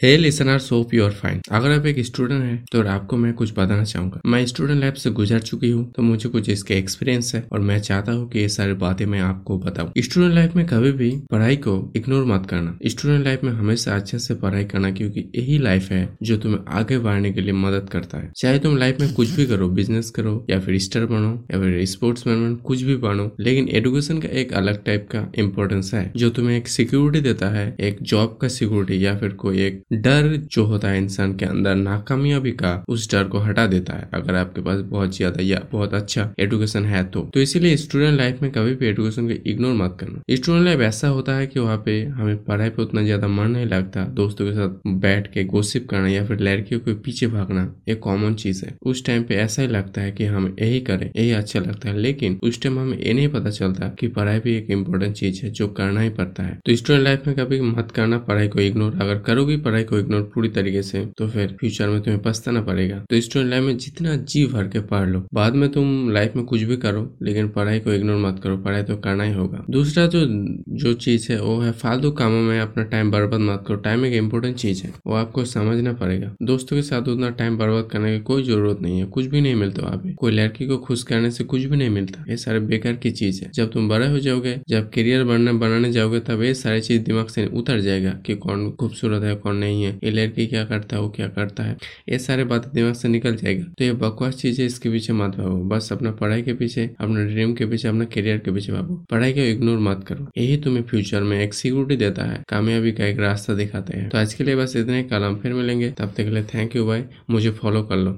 Hey listener hope you're fine अगर आप एक स्टूडेंट हैं तो आपको मैं कुछ बताना चाहूँगा। मैं स्टूडेंट लाइफ से गुजर चुकी हूँ तो मुझे कुछ इसके एक्सपीरियंस है और मैं चाहता हूँ कि ये सारी बातें मैं आपको बताऊँ। स्टूडेंट लाइफ में कभी भी पढ़ाई को इग्नोर मत करना। स्टूडेंट लाइफ में हमेशा अच्छे से पढ़ाई करना क्योंकि यही लाइफ है जो तुम्हें आगे बढ़ने के लिए मदद करता है। चाहे तुम लाइफ में कुछ भी करो बिज़नेस करो या फिर स्टार बनो या फिर स्पोर्ट्स मैन बनो, कुछ भी बनो, लेकिन एडुकेशन का एक अलग टाइप का इम्पोर्टेंस है, जो तुम्हें एक सिक्योरिटी देता है, एक जॉब का सिक्योरिटी या फिर कोई एक डर जो होता है इंसान के अंदर नाकामयाबी का, उस डर को हटा देता है। अगर आपके पास बहुत ज़्यादा या बहुत अच्छा एडुकेशन है तो। तो इसीलिए स्टूडेंट लाइफ में कभी भी एडुकेशन को इग्नोर मत करना। स्टूडेंट लाइफ ऐसा होता है कि वहाँ पे हमें पढ़ाई पे उतना ज़्यादा मन नहीं लगता। दोस्तों के साथ बैठ के गोसिप करना या फिर लड़कियों के पीछे भागना एक कॉमन चीज़ है। उस टाइम पे ऐसा ही लगता है कि हम यही करें, यही अच्छा लगता है। लेकिन उस टाइम हमें ये नहीं पता चलता कि पढ़ाई भी एक इम्पोर्टेंट चीज़ है जो करना ही पड़ता है। तो स्टूडेंट लाइफ में कभी मत करना, पढ़ाई को इग्नोर अगर करोगी पढ़ाई को इग्नोर पूरी तरीके से तो फिर फ्यूचर में तुम्हें पछताना पड़ेगा। तो स्टूडेंट लाइफ में जितना जी भर के पढ़ लो। बाद में तुम लाइफ में कुछ भी करो, लेकिन पढ़ाई को इग्नोर मत करो। पढ़ाई तो करना ही होगा। दूसरा जो जो चीज़ है, वो है फालतू कामों में अपना टाइम बर्बाद मत करो। टाइम एक इम्पोर्टेंट चीज़ है। वो आपको समझना पड़ेगा। दोस्तों के साथ उतना टाइम बर्बाद करने की कोई ज़रूरत नहीं है। कुछ भी नहीं मिलता वहाँ पे। कोई लड़की को खुश करने से कुछ भी नहीं मिलता। ये सारे बेकार की चीज़ है। जब तुम बड़े हो जाओगे, जब करियर बनने, बनाने जाओगे, तब ये सारी चीज़ दिमाग से उतर जाएगा कि कौन खूबसूरत है, कौन नहीं है। ये लड़की क्या करता है, वो क्या करता है? ये सारे बातें दिमाग से निकल जाएगा। तो ये बकवास चीज़ है, इसके पीछे मत भागो। बस अपना पढ़ाई के पीछे, अपना ड्रीम के पीछे, अपना करियर के पीछे भागो। पढ़ाई को इग्नोर मत करो। यही तुम्हें फ्यूचर में एक सिक्योरिटी देता है, कामयाबी का एक रास्ता दिखाते हैं। तो आज के लिए बस इतने कल फिर मिलेंगे। तब तक के लिए थैंक यू भाई मुझे फॉलो कर लो।